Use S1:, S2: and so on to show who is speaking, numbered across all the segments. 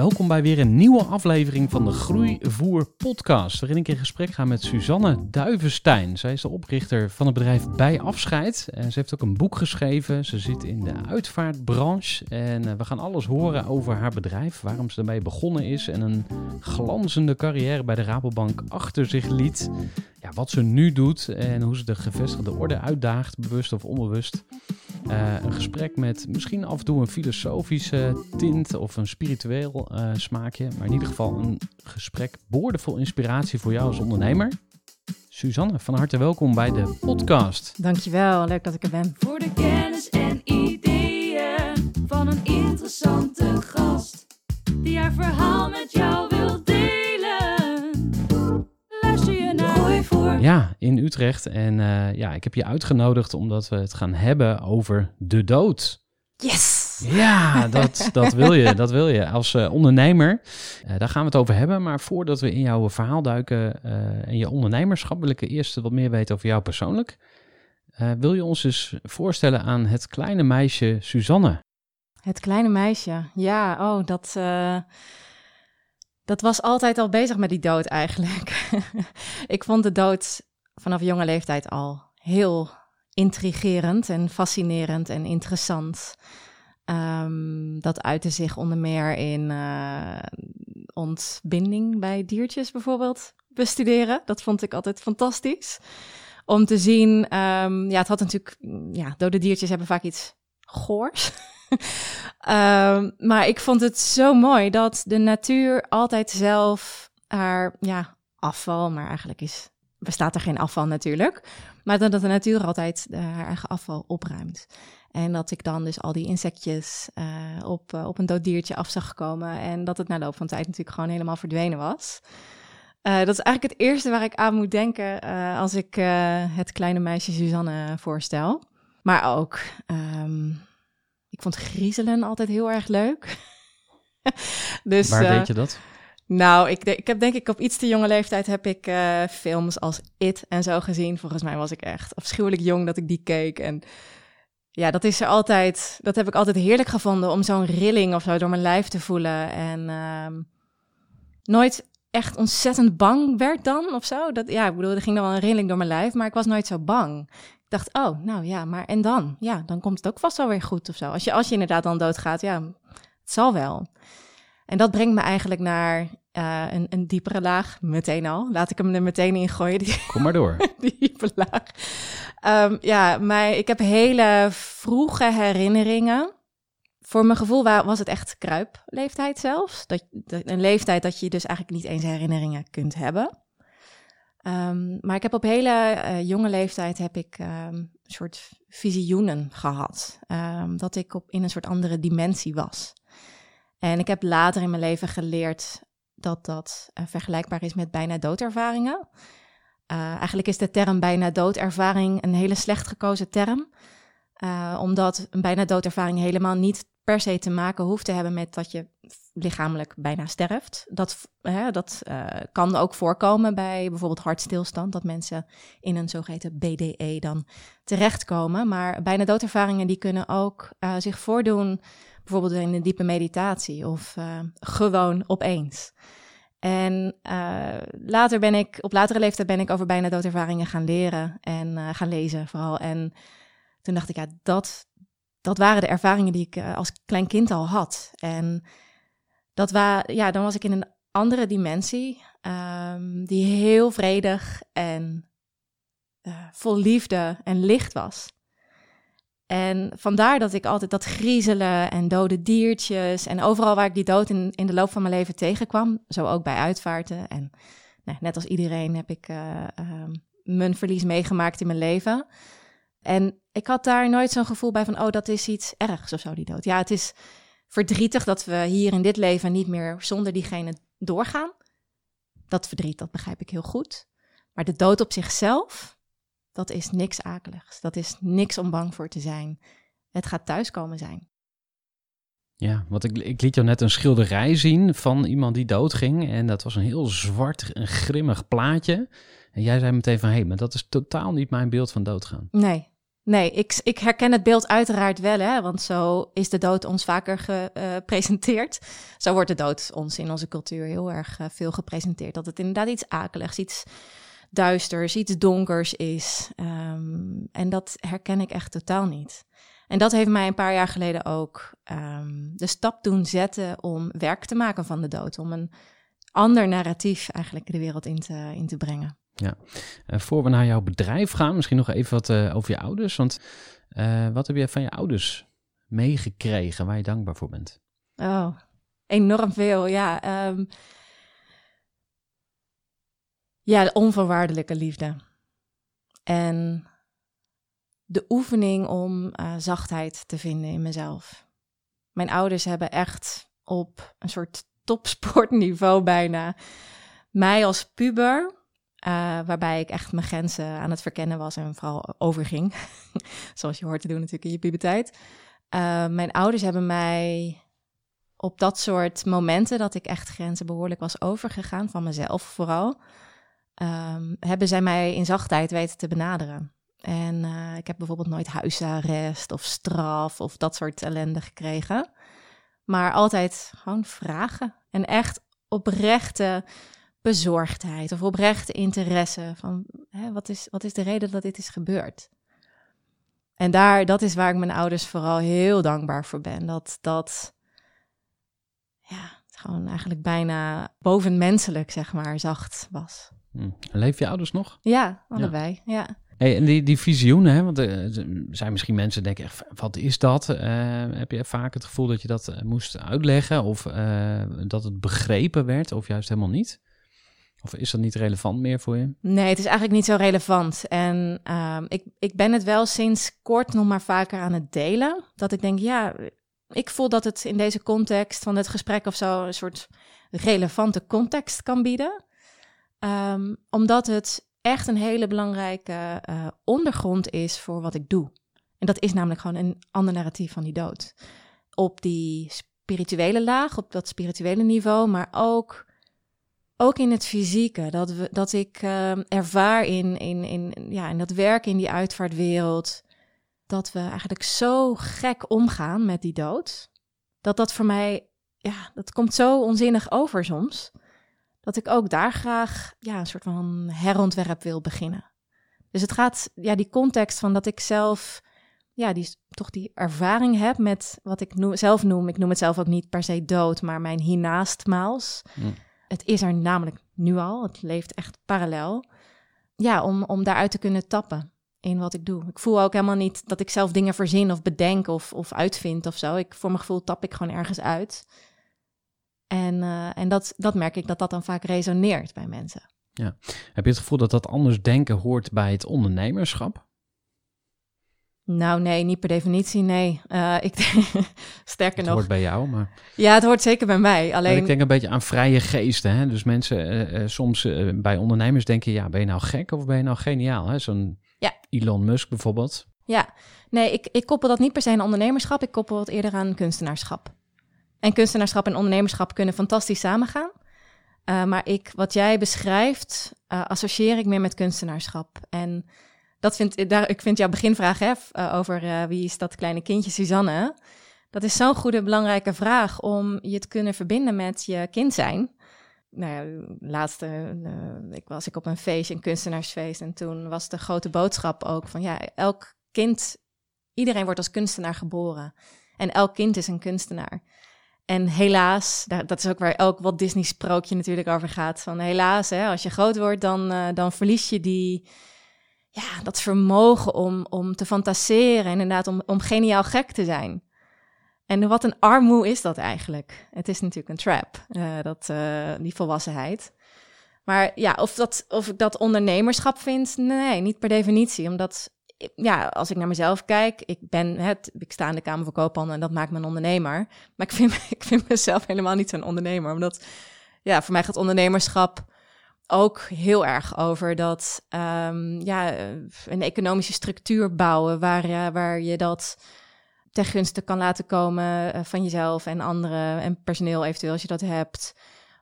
S1: Welkom bij weer een nieuwe aflevering van de Groeivoer podcast, waarin ik in gesprek ga met Suzanne Duivenstein. Zij is de oprichter van het bedrijf Bij Afscheid. En ze heeft ook een boek geschreven. Ze zit in de uitvaartbranche en eh, we gaan alles horen over haar bedrijf, waarom ze ermee begonnen is en een glanzende carrière bij de Rabobank achter zich liet. Ja, wat ze nu doet en hoe ze de gevestigde orde uitdaagt, bewust of onbewust. Eh, een gesprek met misschien af en toe een filosofische tint of een spiritueel eh, smaakje. Maar in ieder geval een gesprek boordevol inspiratie voor jou als ondernemer. Suzanne, van harte welkom bij de podcast.
S2: Dankjewel, leuk dat ik er ben.
S3: Voor de kennis en ideeën van een interessante gast. Die haar verhaal met jou wil delen.
S1: Ja, in Utrecht. En eh, ja, ik heb je uitgenodigd omdat we het gaan hebben over de dood.
S2: Yes!
S1: Ja, dat, dat wil je. Dat wil je. Als eh, ondernemer, eh, daar gaan we het over hebben. Maar voordat we in jouw verhaal duiken eh, en je ondernemerschap, wil ik eerst wat meer weten over jou persoonlijk. Eh, wil je ons eens voorstellen aan het kleine meisje Suzanne?
S2: Het kleine meisje. Ja, oh, dat, eh, dat was altijd al bezig met die dood eigenlijk. ik vond de dood vanaf jonge leeftijd al heel intrigerend en fascinerend en interessant. Ehm, dat uitte zich onder meer in eh, ontbinding bij diertjes bijvoorbeeld bestuderen. Dat vond ik altijd fantastisch. Om te zien, ehm, ja, het had natuurlijk, mm, ja, dode diertjes hebben vaak iets goors. Ehm, maar ik vond het zo mooi dat de natuur altijd zelf haar, ja, afval, maar eigenlijk is, bestaat er geen afval natuurlijk. Maar dat de natuur altijd eh, haar eigen afval opruimt. En dat ik dan dus al die insectjes eh, op, eh, op een dood diertje af zag komen. En dat het na loop van tijd natuurlijk gewoon helemaal verdwenen was. Dat is eigenlijk het eerste waar ik aan moet denken als ik het kleine meisje Suzanne voorstel. Maar ook, ehm, ik vond griezelen altijd heel erg leuk. dus,
S1: Waar
S2: eh,
S1: deed je dat?
S2: nou, ik, ik heb denk ik op iets te jonge leeftijd heb ik eh, films als It en zo gezien. Volgens mij was ik echt afschuwelijk jong dat ik die keek. En ja, dat is er altijd, dat heb ik altijd heerlijk gevonden om zo'n rilling of zo door mijn lijf te voelen. En ehm, nooit echt ontzettend bang werd dan of zo. Dat, ja, ik bedoel, er ging dan wel een rilling door mijn lijf, maar ik was nooit zo bang. Ik dacht, oh, nou ja, maar en dan? Ja, dan komt het ook vast wel weer goed of zo. Als je, als je inderdaad dan doodgaat, ja, het zal wel. En dat brengt me eigenlijk naar eh, een, een diepere laag, meteen al. Laat ik hem er meteen in gooien, die,
S1: Kom maar door.
S2: die diepe laag. Ehm, ja, maar ik heb hele vroege herinneringen. Voor mijn gevoel wa- was het echt kruipleeftijd zelfs. Dat, dat- een leeftijd dat je dus eigenlijk niet eens herinneringen kunt hebben. Ehm, maar ik heb op hele eh, jonge leeftijd heb ik ehm, een soort visioenen gehad. Ehm, dat ik op, in een soort andere dimensie was. En ik heb later in mijn leven geleerd dat dat eh, vergelijkbaar is met bijna doodervaringen. Eh, eigenlijk is de term bijna doodervaring een hele slecht gekozen term. Omdat een bijna doodervaring helemaal niet per se te maken hoeft te hebben met dat je lichamelijk bijna sterft. Dat, hè, dat uh, kan ook voorkomen bij bijvoorbeeld hartstilstand, dat mensen in een zogeheten BDE dan terechtkomen. Maar bijna doodervaringen die kunnen ook uh, zich voordoen, bijvoorbeeld in een diepe meditatie of uh, gewoon opeens. En later ben ik, op latere leeftijd ben ik over bijna doodervaringen gaan leren en gaan lezen vooral. En toen dacht ik, ja, dat, dat waren de ervaringen die ik als klein kind al had. En dat wa ja, dan was ik in een andere dimensie, um, die heel vredig en uh, vol liefde en licht was. En vandaar dat ik altijd dat griezelen en dode diertjes en overal waar ik die dood in, in de loop van mijn leven tegenkwam, zo ook bij uitvaarten. En nou, net als iedereen heb ik uh, uh, mijn verlies meegemaakt in mijn leven. En ik had daar nooit zo'n gevoel bij van, oh, dat is iets ergs of zo, die dood. Ja, het is, verdrietig dat we hier in dit leven niet meer zonder diegene doorgaan. Dat verdriet, dat begrijp ik heel goed. Maar de dood op zichzelf, dat is niks akeligs. Dat is niks om bang voor te zijn. Het gaat thuiskomen zijn.
S1: Ja, want ik, ik liet jou net een schilderij zien van iemand die doodging. En dat was een heel zwart en grimmig plaatje. En jij zei meteen van, hé, hey, maar dat is totaal niet mijn beeld van doodgaan.
S2: Nee, Nee, ik, ik herken het beeld uiteraard wel, hè, want zo is de dood ons vaker gepresenteerd. zo wordt de dood ons in onze cultuur heel erg uh, veel gepresenteerd. Dat het inderdaad iets akeligs, iets duisters, iets donkers is. Um, en dat herken ik echt totaal niet. En dat heeft mij een paar jaar geleden ook um, de stap doen zetten om werk te maken van de dood. Om een ander narratief eigenlijk de wereld in te brengen.
S1: Ja, uh, voor we naar jouw bedrijf gaan, misschien nog even wat uh, over je ouders. Want uh, wat heb je van je ouders meegekregen waar je dankbaar voor bent?
S2: Oh, enorm veel, ja. Um, ja, de onvoorwaardelijke liefde. En de oefening om zachtheid te vinden in mezelf. Mijn ouders hebben echt op een soort topsportniveau bijna mij als puber uh, waarbij ik echt mijn grenzen aan het verkennen was en vooral overging. Zoals je hoort te doen natuurlijk in je puberteit. Uh, mijn ouders hebben mij op dat soort momenten dat ik echt grenzen behoorlijk was overgegaan, van mezelf vooral, um, hebben zij mij in zachtheid weten te benaderen. En uh, ik heb bijvoorbeeld nooit huisarrest of straf of dat soort ellende gekregen. Maar altijd gewoon vragen. En echt oprechte bezorgdheid of oprechte interesse van hè, wat, is, wat is de reden dat dit is gebeurd. En daar, dat is waar ik mijn ouders vooral heel dankbaar voor ben. Dat dat, ja, gewoon eigenlijk bijna bovenmenselijk, zeg maar, zacht was.
S1: Hm. Leef je ouders nog?
S2: Ja, allebei, ja. ja.
S1: Hey, en die, die visioenen, hè? want er zijn misschien mensen die denken, wat is dat? Uh, heb je vaak het gevoel dat je dat uh, moest uitleggen of uh, dat het begrepen werd of juist helemaal niet? Of is dat niet relevant meer voor je?
S2: Nee, het is eigenlijk niet zo relevant. En uh, ik, ik ben het wel sinds kort nog maar vaker aan het delen. Dat ik denk, ja, ik voel dat het in deze context van het gesprek of zo een soort relevante context kan bieden. Um, omdat het echt een hele belangrijke uh, ondergrond is voor wat ik doe. En dat is namelijk gewoon een ander narratief van die dood. Op die spirituele laag, op dat spirituele niveau, maar ook ook in het fysieke, dat, we, dat ik uh, ervaar in, in, in, ja, in dat werk in die uitvaartwereld, dat we eigenlijk zo gek omgaan met die dood, dat dat voor mij, ja, dat komt zo onzinnig over soms, dat ik ook daar graag ja, een soort van herontwerp wil beginnen. Dus het gaat, ja, die context van dat ik zelf, ja, die, toch die ervaring heb met wat ik zelf noem, ik noem het zelf ook niet per se dood, maar mijn hiernamaals. Mm het is er namelijk nu al. Het leeft echt parallel. Ja, om, om daaruit te kunnen tappen in wat ik doe. Ik voel ook helemaal niet dat ik zelf dingen verzin of bedenk of, of uitvind of zo. Ik, voor mijn gevoel tap ik gewoon ergens uit. En, uh, en dat, dat merk ik dat dat dan vaak resoneert bij mensen.
S1: Ja. Heb je het gevoel dat dat anders denken hoort bij het ondernemerschap?
S2: Nou, nee, niet per definitie, nee. Uh, ik sterker
S1: het
S2: nog.
S1: hoort bij jou, maar.
S2: Ja, het hoort zeker bij mij. Alleen.
S1: ik denk een beetje aan vrije geesten. Hè? Dus mensen uh, soms bij ondernemers denken: ja, ben je nou gek of ben je nou geniaal? Zo'n ja. Elon Musk bijvoorbeeld.
S2: ja. Nee, ik, ik koppel dat niet per se aan ondernemerschap. Ik koppel het eerder aan kunstenaarschap. En kunstenaarschap en ondernemerschap kunnen fantastisch samengaan. Maar ik, wat jij beschrijft, associeer ik meer met kunstenaarschap. En dat vind, daar, ik vind jouw beginvraag hè, uh, over wie is dat kleine kindje Suzanne. Dat is zo'n goede, belangrijke vraag om je te kunnen verbinden met je kind zijn. Nou ja, laatste, ik was ik op een feestje, een kunstenaarsfeest. En toen was de grote boodschap ook van ja, elk kind, iedereen wordt als kunstenaar geboren. En elk kind is een kunstenaar. En helaas, dat is ook waar elk wat Disney sprookje natuurlijk over gaat. Van helaas, hè, als je groot wordt, dan, uh, dan verlies je die, ja, dat vermogen om, om te fantaseren. Inderdaad, om, om geniaal gek te zijn. En wat een armoe is dat eigenlijk? Het is natuurlijk een trap, uh, dat, uh, die volwassenheid. Maar ja, of, dat, of ik dat ondernemerschap vind, nee, niet per definitie. Omdat ja, als ik naar mezelf kijk, ik ben het, ik sta in de Kamer van Koophandel en dat maakt me een ondernemer. Maar ik vind, ik vind mezelf helemaal niet zo'n ondernemer. Omdat, ja, voor mij gaat ondernemerschap ook heel erg over dat, um, ja, een economische structuur bouwen waar, uh, waar je dat ten gunste kan laten komen uh, van jezelf en anderen en personeel eventueel als je dat hebt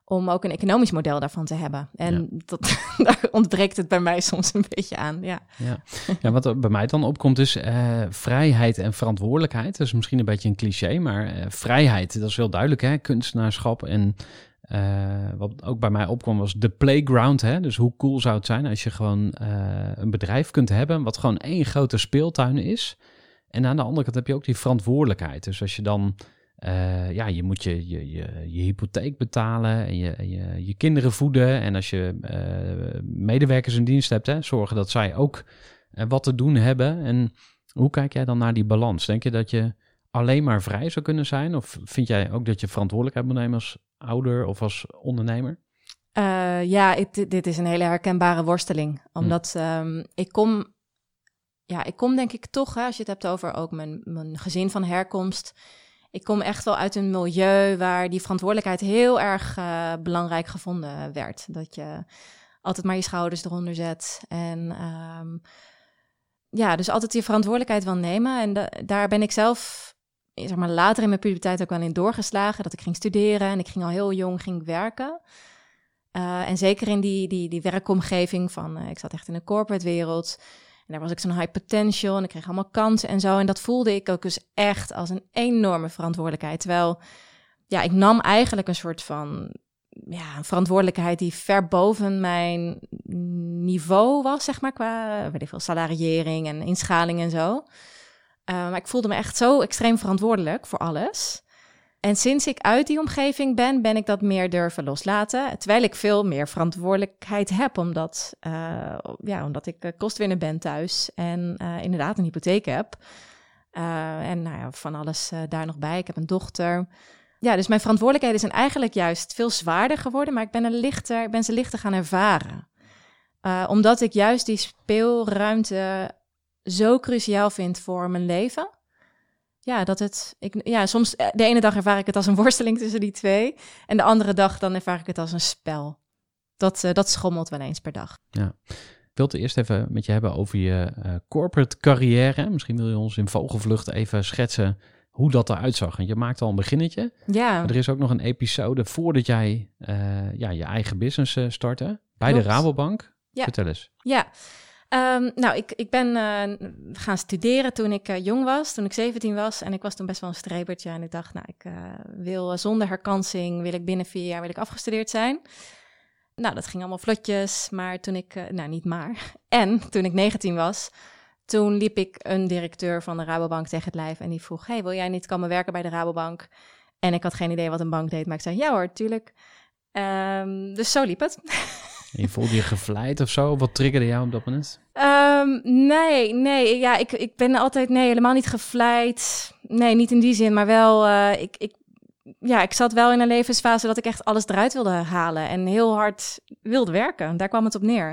S2: om ook een economisch model daarvan te hebben. En ja. dat, daar ontbreekt het bij mij soms een beetje aan. Ja,
S1: ja. ja wat er bij mij dan opkomt is uh, vrijheid en verantwoordelijkheid. Dat is misschien een beetje een cliché, maar uh, vrijheid, dat is heel duidelijk. Hè? Kunstenaarschap en uh, wat ook bij mij opkwam was de playground. Hè? Dus hoe cool zou het zijn als je gewoon een bedrijf kunt hebben wat gewoon één grote speeltuin is. En aan de andere kant heb je ook die verantwoordelijkheid. Dus als je dan uh, ja, je moet je, je, je, je hypotheek betalen en je, je, je, kinderen voeden. En als je medewerkers in dienst hebt, hè, zorgen dat zij ook wat te doen hebben. En hoe kijk jij dan naar die balans? Denk je dat je alleen maar vrij zou kunnen zijn? Of vind jij ook dat je verantwoordelijkheid moet nemen als ouder of als ondernemer?
S2: ja, it, dit is een hele herkenbare worsteling. Omdat hm. um, ik kom ja, ik kom denk ik toch, hè, als je het hebt over ook mijn, mijn gezin van herkomst ik kom echt wel uit een milieu waar die verantwoordelijkheid heel erg uh, belangrijk gevonden werd. Dat je altijd maar je schouders eronder zet. En um, ja, dus altijd je verantwoordelijkheid wil nemen. En daar ben ik zelf zeg maar, later in mijn puberteit ook wel in doorgeslagen. Dat ik ging studeren en ik ging al heel jong ging werken. Uh, en zeker in die, die, die werkomgeving van, uh, ik zat echt in een corporate wereld en daar was ik zo'n high potential en ik kreeg allemaal kansen en zo. En dat voelde ik ook dus echt als een enorme verantwoordelijkheid. Terwijl, ja, ik nam eigenlijk een soort van ja, verantwoordelijkheid die ver boven mijn niveau was, zeg maar, qua weet veel, salariëring en inschaling en zo. Uh, maar ik voelde me echt zo extreem verantwoordelijk voor alles. En sinds ik uit die omgeving ben, ben ik dat meer durven loslaten. Terwijl ik veel meer verantwoordelijkheid heb, omdat, uh, ja, omdat ik uh, kostwinner ben thuis en inderdaad een hypotheek heb. en nou ja, van alles daar nog bij. Ik heb een dochter. Ja, dus mijn verantwoordelijkheden zijn eigenlijk juist veel zwaarder geworden, maar ik ben, er lichter, ik ben ze lichter gaan ervaren. omdat ik juist die speelruimte zo cruciaal vind voor mijn leven ja, dat het. Ik, ja, soms eh, de ene dag ervaar ik het als een worsteling tussen die twee. En de andere dag dan ervaar ik het als een spel. Dat, uh, dat schommelt wel eens per dag.
S1: Ja. Ik wil het eerst even met je hebben over je uh, corporate carrière. Misschien wil je ons in vogelvlucht even schetsen hoe dat eruit zag. Want je maakt al een beginnetje.
S2: Ja.
S1: Maar er is ook nog een episode voordat jij uh, ja, je eigen business startte. Bij Klopt. de Rabobank.
S2: Ja.
S1: Vertel eens.
S2: Ja. Um, nou, ik, ik ben uh, gaan studeren toen ik uh, jong was, toen ik 17 was. En ik was toen best wel een strebertje. En ik dacht, nou, ik uh, wil zonder herkansing, wil ik binnen vier jaar wil ik afgestudeerd zijn. Nou, dat ging allemaal vlotjes. Maar toen ik, nou niet maar. En toen ik 19 was, toen liep ik een directeur van de Rabobank tegen het lijf. En die vroeg, hey, wil jij niet komen werken bij de Rabobank? En ik had geen idee wat een bank deed, maar ik zei, ja hoor, tuurlijk. Um, dus zo liep het.
S1: Je voelde je gevleid of zo? Wat triggerde jou op dat moment?
S2: Um, nee, nee. Ja, ik, ik ben altijd nee, helemaal niet gevleid. Nee, niet in die zin, maar wel. Uh, ik, ik, ja, ik zat wel in een levensfase dat ik echt alles eruit wilde halen. En heel hard wilde werken. Daar kwam het op neer.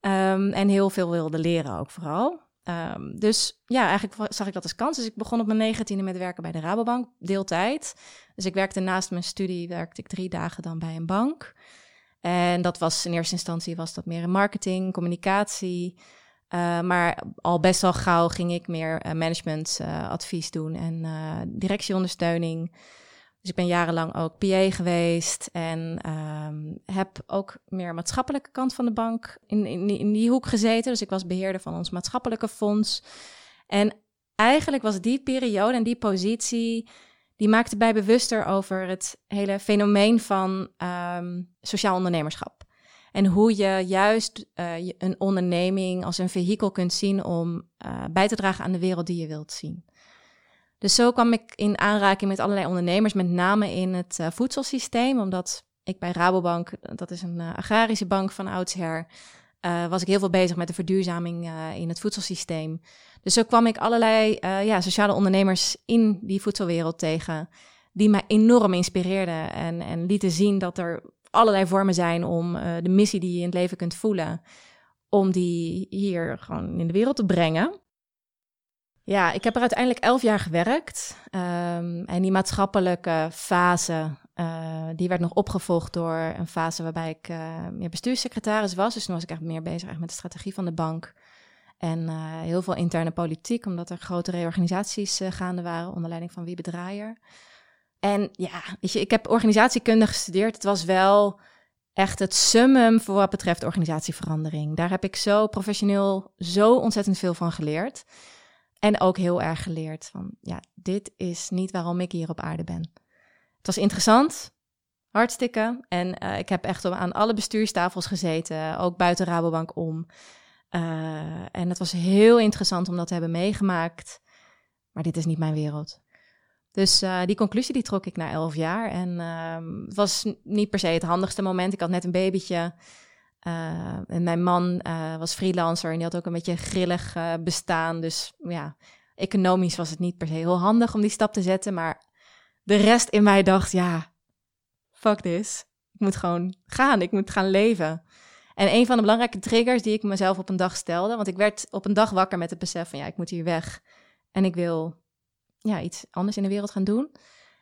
S2: Um, en heel veel wilde leren ook vooral. Um, dus ja, eigenlijk zag ik dat als kans. Dus ik begon op mijn negentiende met werken bij de Rabobank, deeltijd. Dus ik werkte naast mijn studie, werkte ik drie dagen dan bij een bank. En dat was in eerste instantie was dat meer in marketing, communicatie. Uh, maar al best wel gauw ging ik meer uh, managementadvies doen en directieondersteuning. Dus ik ben jarenlang ook PA geweest en um, heb ook meer maatschappelijke kant van de bank in, in die hoek gezeten. Dus ik was beheerder van ons maatschappelijke fonds. En eigenlijk was die periode en die positie, die maakte mij bewuster over het hele fenomeen van um, sociaal ondernemerschap. En hoe je juist uh, een onderneming als een vehikel kunt zien om uh, bij te dragen aan de wereld die je wilt zien. Dus zo kwam ik in aanraking met allerlei ondernemers, met name in het uh, voedselsysteem, omdat ik bij Rabobank, dat is een agrarische bank van oudsher, was ik heel veel bezig met de verduurzaming in het voedselsysteem. Dus zo kwam ik allerlei ja, sociale ondernemers in die voedselwereld tegen, die mij enorm inspireerden en, en lieten zien dat er allerlei vormen zijn om de missie die je in het leven kunt voelen, om die hier gewoon in de wereld te brengen. Ja, ik heb er uiteindelijk elf jaar gewerkt. Um, en die maatschappelijke fase, uh, die werd nog opgevolgd door een fase waarbij ik uh, meer bestuurssecretaris was. Dus toen was ik echt meer bezig met de strategie van de bank. En heel veel interne politiek, omdat er grote reorganisaties gaande waren onder leiding van Wiebe Draaier. En ja, weet je, ik heb organisatiekunde gestudeerd. Het was wel echt het summum voor wat betreft organisatieverandering. Daar heb ik zo professioneel zo ontzettend veel van geleerd. En ook heel erg geleerd van, ja, dit is niet waarom ik hier op aarde ben. Het was interessant, hartstikke. En uh, ik heb echt aan alle bestuurstafels gezeten, ook buiten Rabobank om. Uh, en het was heel interessant om dat te hebben meegemaakt. Maar dit is niet mijn wereld. Dus uh, die conclusie die trok ik na elf jaar. En uh, het was niet per se het handigste moment. Ik had net een babytje. En mijn man was freelancer en die had ook een beetje grillig bestaan. Dus ja, economisch was het niet per se heel handig om die stap te zetten. Maar de rest in mij dacht, ja, fuck this. Ik moet gewoon gaan, ik moet gaan leven. En een van de belangrijke triggers die ik mezelf op een dag stelde... want ik werd op een dag wakker met het besef van... ja, ik moet hier weg en ik wil ja, iets anders in de wereld gaan doen.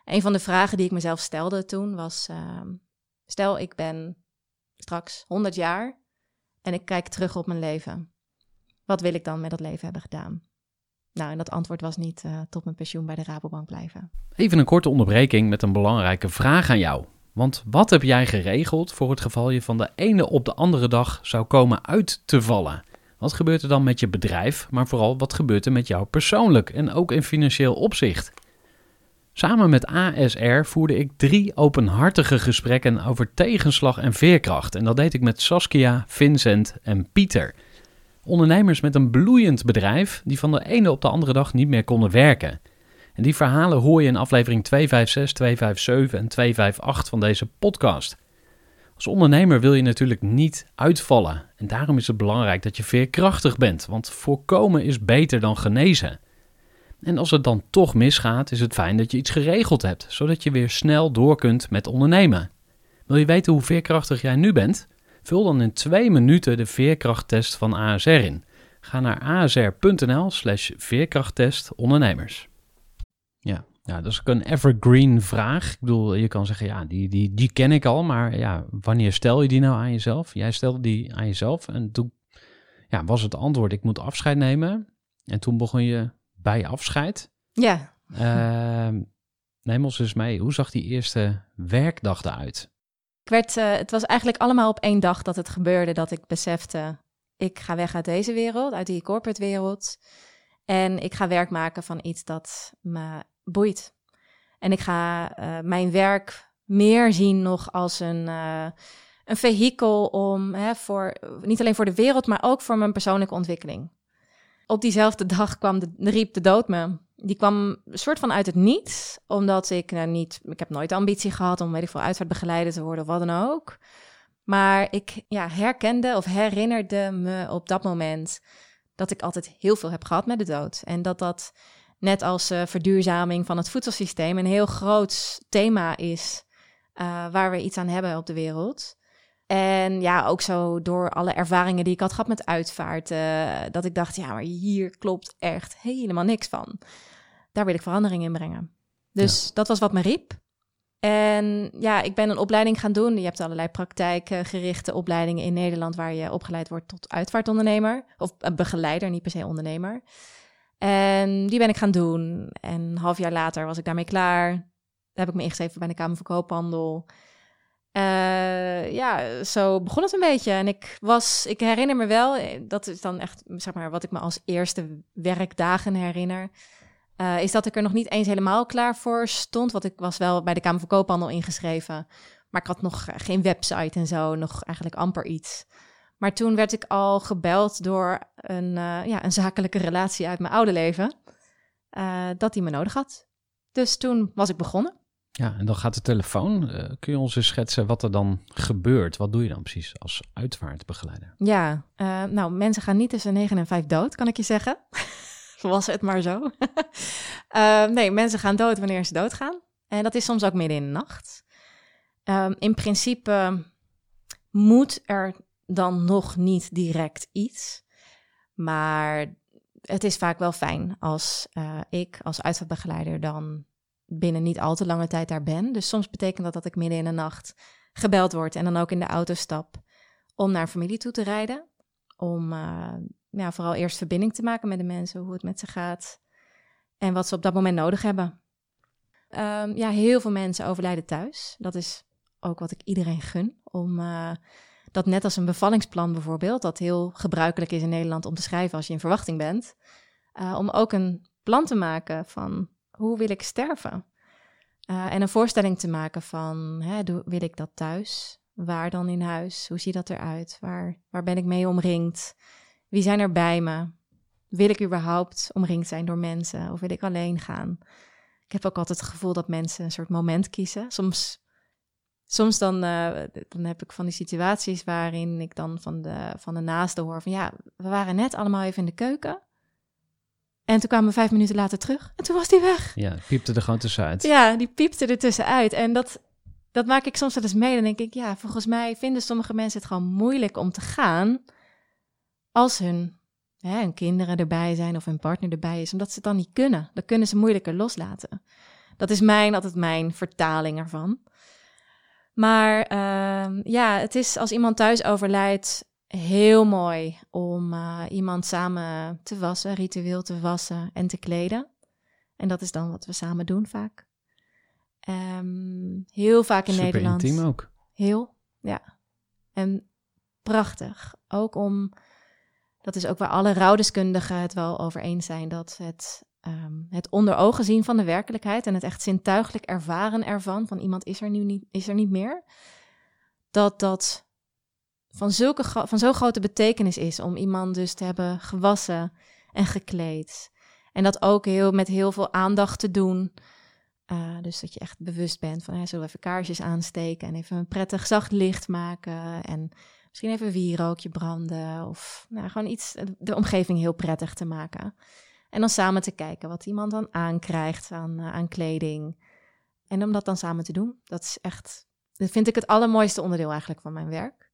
S2: Een van de vragen die ik mezelf stelde toen was: uh, stel, ik ben straks 100 jaar en ik kijk terug op mijn leven. Wat wil ik dan met dat leven hebben gedaan? Nou, en dat antwoord was niet uh, tot mijn pensioen bij de Rabobank blijven.
S1: Even een korte onderbreking met een belangrijke vraag aan jou. Want wat heb jij geregeld voor het geval je van de ene op de andere dag zou komen uit te vallen? Wat gebeurt er dan met je bedrijf, maar vooral wat gebeurt er met jou persoonlijk en ook in financieel opzicht? Samen met ASR voerde ik drie openhartige gesprekken over tegenslag en veerkracht. En dat deed ik met Saskia, Vincent en Pieter. Ondernemers met een bloeiend bedrijf die van de ene op de andere dag niet meer konden werken. En die verhalen hoor je in aflevering 256, 257 en 258 van deze podcast. Als ondernemer wil je natuurlijk niet uitvallen. En daarom is het belangrijk dat je veerkrachtig bent, want voorkomen is beter dan genezen. En als het dan toch misgaat, is het fijn dat je iets geregeld hebt, zodat je weer snel door kunt met ondernemen. Wil je weten hoe veerkrachtig jij nu bent? Vul dan in twee minuten de veerkrachttest van ASR in. Ga naar asr.nl/slash veerkrachttest ondernemers. Ja, ja, dat is ook een evergreen vraag. Ik bedoel, je kan zeggen, ja, die, die, die ken ik al, maar ja, wanneer stel je die nou aan jezelf? Jij stelde die aan jezelf en toen ja, was het antwoord, ik moet afscheid nemen. En toen begon je bij afscheid.
S2: Ja.
S1: Uh, neem ons eens mee, hoe zag die eerste werkdag eruit?
S2: Ik werd, uh, het was eigenlijk allemaal op één dag dat het gebeurde, dat ik besefte, ik ga weg uit deze wereld, uit die corporate wereld. En ik ga werk maken van iets dat me boeit. En ik ga uh, mijn werk meer zien nog als een, uh, een vehikel om hè, voor, niet alleen voor de wereld, maar ook voor mijn persoonlijke ontwikkeling. Op diezelfde dag kwam de, riep de dood me. Die kwam een soort van uit het niets, omdat ik nou, niet, ik heb nooit de ambitie gehad om weet ik veel uitvaartbegeleider te worden of wat dan ook. Maar ik ja, herkende of herinnerde me op dat moment dat ik altijd heel veel heb gehad met de dood. En dat dat net als uh, verduurzaming van het voedselsysteem, een heel groot thema is uh, waar we iets aan hebben op de wereld. En ja, ook zo door alle ervaringen die ik had gehad met uitvaart, uh, dat ik dacht, ja, maar hier klopt echt helemaal niks van. Daar wil ik verandering in brengen. Dus ja. dat was wat me riep. En ja, ik ben een opleiding gaan doen. Je hebt allerlei praktijkgerichte opleidingen in Nederland waar je opgeleid wordt tot uitvaartondernemer. Of een begeleider, niet per se ondernemer. En die ben ik gaan doen. En een half jaar later was ik daarmee klaar. Daar heb ik me ingeschreven bij de Kamer van Koophandel. Uh, ja, zo begon het een beetje. En ik was, ik herinner me wel, eh, dat is dan echt, zeg maar, wat ik me als eerste werkdagen herinner. Uh, is dat ik er nog niet eens helemaal klaar voor stond. Want ik was wel bij de Kamer van Koophandel ingeschreven. Maar ik had nog geen website en zo, nog eigenlijk amper iets. Maar toen werd ik al gebeld door een, ja, een zakelijke relatie uit mijn oude leven. Dat hij me nodig had. Dus toen was ik begonnen.
S1: Ja, en dan gaat de telefoon. Uh, kun je ons eens schetsen wat er dan gebeurt? Wat doe je dan precies als uitvaartbegeleider?
S2: Ja, nou, mensen gaan niet tussen 9 en 5 dood, kan ik je zeggen. was het maar zo. nee, mensen gaan dood wanneer ze doodgaan. En dat is soms ook midden in de nacht. Um, in principe moet er dan nog niet direct iets. Maar het is vaak wel fijn als ik als uitvaartbegeleider dan binnen niet al te lange tijd daar ben. Dus soms betekent dat dat ik midden in de nacht gebeld word en dan ook in de auto stap om naar familie toe te rijden. Om uh, ja, vooral eerst verbinding te maken met de mensen, hoe het met ze gaat en wat ze op dat moment nodig hebben. Um, ja, heel veel mensen overlijden thuis. Dat is ook wat ik iedereen gun. Om uh, dat net als een bevallingsplan bijvoorbeeld, dat heel gebruikelijk is in Nederland om te schrijven als je in verwachting bent, uh, om ook een plan te maken van hoe wil ik sterven? Uh, en een voorstelling te maken van, hè, wil ik dat thuis? Waar dan in huis? Hoe ziet dat eruit? Waar, waar ben ik mee omringd? Wie zijn er bij me? Wil ik überhaupt omringd zijn door mensen of wil ik alleen gaan? Ik heb ook altijd het gevoel dat mensen een soort moment kiezen. Soms soms dan, uh, dan heb ik van die situaties waarin ik dan van de, van de naaste hoor van ja, we waren net allemaal even in de keuken. En toen kwamen we vijf minuten later terug en toen was die weg.
S1: Ja, piepte er gewoon tussenuit.
S2: Ja, die piepte er tussenuit. En dat, dat maak ik soms wel eens mee. Dan denk ik, ja, volgens mij vinden sommige mensen het gewoon moeilijk om te gaan als hun, hè, hun kinderen erbij zijn of hun partner erbij is, omdat ze het dan niet kunnen. Dan kunnen ze moeilijker loslaten. Dat is mijn, altijd mijn vertaling ervan. Maar uh, ja, het is als iemand thuis overlijdt heel mooi om uh, iemand samen te wassen, ritueel te wassen en te kleden. En dat is dan wat we samen doen vaak. Um, heel vaak in
S1: Super
S2: Nederland.
S1: intiem ook.
S2: Heel, ja. En prachtig. Ook om, dat is ook waar alle rouwdeskundigen het wel over eens zijn, dat het um, het onder ogen zien van de werkelijkheid en het echt zintuigelijk ervaren ervan, van iemand is er nu niet, is er niet meer, dat dat van, zulke, van zo'n grote betekenis is om iemand dus te hebben gewassen en gekleed. En dat ook heel, met heel veel aandacht te doen. Uh, dus dat je echt bewust bent van, hè, zullen we even kaarsjes aansteken en even een prettig zacht licht maken en misschien even een wierookje branden of nou, gewoon iets, de omgeving heel prettig te maken. En dan samen te kijken wat iemand dan aankrijgt aan, uh, aan kleding. En om dat dan samen te doen, dat is echt, dat vind ik het allermooiste onderdeel eigenlijk van mijn werk.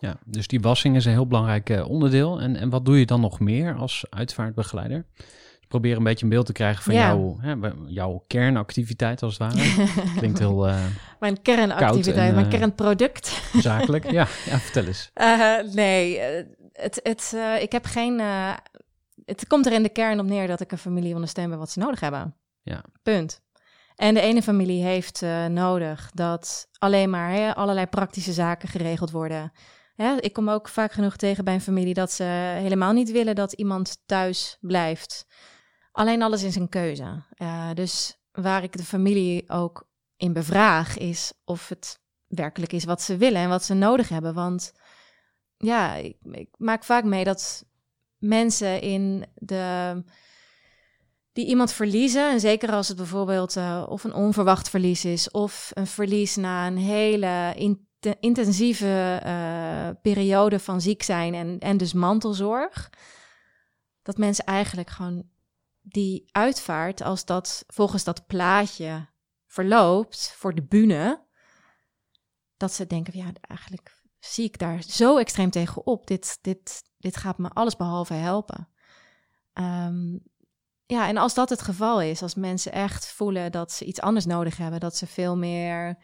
S1: Ja, dus die wassing is een heel belangrijk uh, onderdeel. En, en wat doe je dan nog meer als uitvaartbegeleider? Dus probeer een beetje een beeld te krijgen van ja. jouw, hè, jouw kernactiviteit als het ware. Klinkt heel. Uh,
S2: mijn kernactiviteit, en, mijn kernproduct.
S1: zakelijk, ja, ja, vertel eens.
S2: nee, het, het, ik heb geen het komt er in de kern op neer dat ik een familie ondersteun bij wat ze nodig hebben.
S1: Ja.
S2: Punt. En de ene familie heeft uh, nodig dat alleen maar hè, allerlei praktische zaken geregeld worden. Ik kom ook vaak genoeg tegen bij een familie dat ze helemaal niet willen dat iemand thuis blijft. Alleen alles is een keuze. Uh, dus waar ik de familie ook in bevraag is of het werkelijk is wat ze willen en wat ze nodig hebben. Want ja, ik, maak vaak mee dat mensen in de die iemand verliezen. En zeker als het bijvoorbeeld uh, of een onverwacht verlies is, of een verlies na een hele in intensieve uh, periode van ziek zijn en, en dus mantelzorg. Dat mensen eigenlijk gewoon die uitvaart, als dat volgens dat plaatje verloopt voor de bühne, dat ze denken, ja, eigenlijk zie ik daar zo extreem tegen op. Dit, dit, dit gaat me alles behalve helpen. Um, ja, en als dat het geval is, als mensen echt voelen dat ze iets anders nodig hebben, dat ze veel meer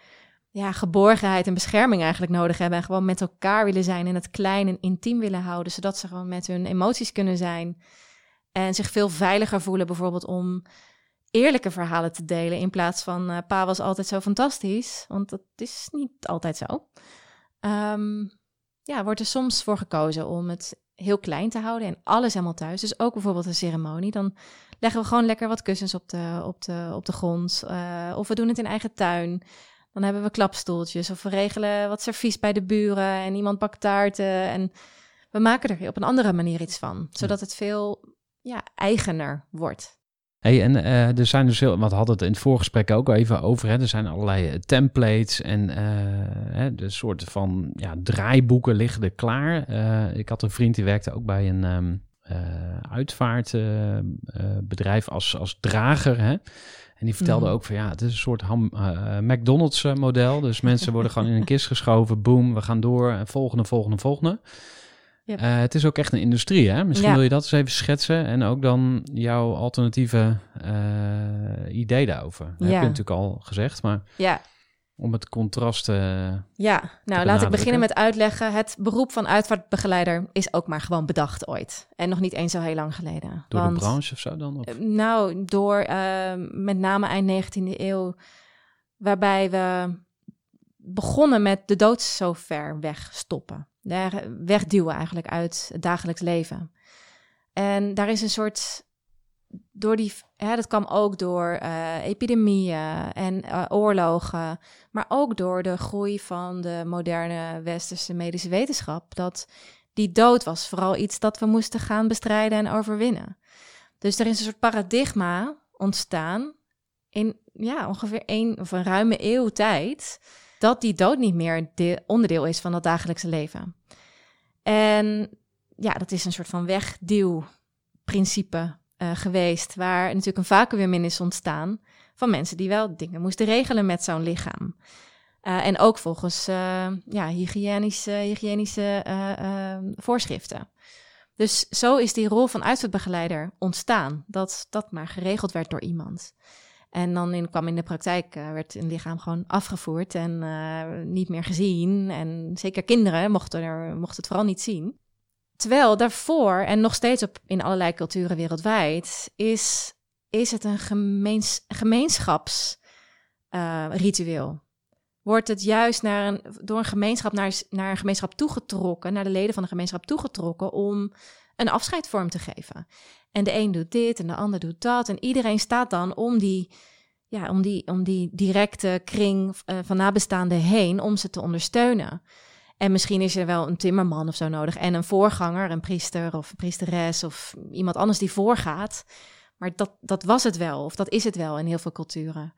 S2: ja, geborgenheid en bescherming eigenlijk nodig hebben en gewoon met elkaar willen zijn en het klein en intiem willen houden, zodat ze gewoon met hun emoties kunnen zijn en zich veel veiliger voelen, bijvoorbeeld om eerlijke verhalen te delen in plaats van uh, pa was altijd zo fantastisch, want dat is niet altijd zo. Ehm, ja, wordt er soms voor gekozen om het heel klein te houden en alles helemaal thuis. Dus ook bijvoorbeeld een ceremonie. Dan leggen we gewoon lekker wat kussens op de, op de, op de grond. Uh, of we doen het in eigen tuin. Dan hebben we klapstoeltjes. Of we regelen wat servies bij de buren. En iemand bakt taarten. En we maken er op een andere manier iets van. Zodat het veel ja, eigener wordt.
S1: Hey, en uh, er zijn dus heel, wat hadden het in het voorgesprek ook even over. Hè, er zijn allerlei eh, templates en uh, de soorten van ja, draaiboeken liggen er klaar. Uh, ik had een vriend die werkte ook bij een um, uitvaartbedrijf als, als drager. Hè? En die vertelde mm. ook van ja, het is een soort ham, McDonald's model. Dus mensen worden gewoon in een kist geschoven. Boom, we gaan door. Volgende, volgende, volgende. Yep. Uh, het is ook echt een industrie, hè? Misschien wil je dat eens even schetsen en ook dan jouw alternatieve uh, idee daarover. Dat ja. heb je natuurlijk al gezegd, maar
S2: ja.
S1: Om het contrast uh,
S2: Ja, nou laat ik beginnen met uitleggen. Het beroep van uitvaartbegeleider is ook maar gewoon bedacht ooit. En nog niet eens zo heel lang geleden.
S1: Door Want, de branche of zo dan? Of?
S2: Nou, door met name eind 19e eeuw, waarbij we begonnen met de dood zo ver wegstoppen wegduwen eigenlijk uit het dagelijks leven. En daar is een soort, door die, hè, dat kwam ook door uh, epidemieën en uh, oorlogen, maar ook door de groei van de moderne westerse medische wetenschap, dat die dood was vooral iets dat we moesten gaan bestrijden en overwinnen. Dus er is een soort paradigma ontstaan in ja, ongeveer één of een ruime eeuw tijd dat die dood niet meer de onderdeel is van dat dagelijkse leven. En ja, dat is een soort van wegduwprincipe uh, geweest, waar natuurlijk een vacuüm in is ontstaan van mensen die wel dingen moesten regelen met zo'n lichaam. Uh, en ook volgens uh, ja, hygiënische, hygiënische voorschriften. Dus zo is die rol van uitvaartbegeleider ontstaan, dat dat maar geregeld werd door iemand. En dan in, kwam in de praktijk, werd een lichaam gewoon afgevoerd en niet meer gezien. En zeker kinderen mochten, er, mochten het vooral niet zien. Terwijl daarvoor, en nog steeds op, in allerlei culturen wereldwijd, is, is het een gemeens, gemeenschapsritueel. Uh, Wordt het juist naar een, door een gemeenschap naar, naar een gemeenschap toegetrokken, naar de leden van de gemeenschap toegetrokken, om een afscheid vorm te geven. En de een doet dit en de ander doet dat. En iedereen staat dan om die, ja, om die, om die directe kring uh, van nabestaanden heen om ze te ondersteunen. En misschien is er wel een timmerman of zo nodig en een voorganger, een priester of een priesteres of iemand anders die voorgaat. Maar dat, dat was het wel, of dat is het wel in heel veel culturen.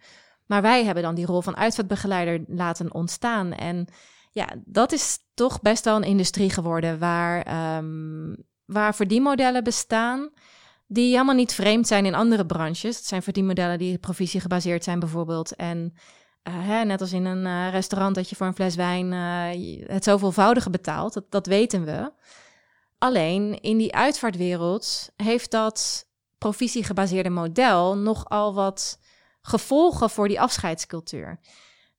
S2: Maar wij hebben dan die rol van uitvaartbegeleider laten ontstaan. En ja, dat is toch best wel een industrie geworden waar, um, waar verdienmodellen bestaan die helemaal niet vreemd zijn in andere branches. Het zijn verdienmodellen die provisie gebaseerd zijn bijvoorbeeld. En hè, net als in een uh, restaurant dat je voor een fles wijn uh, het zoveelvoudige betaalt, dat, dat weten we. Alleen in die uitvaartwereld heeft dat provisiegebaseerde model nogal wat gevolgen voor die afscheidscultuur.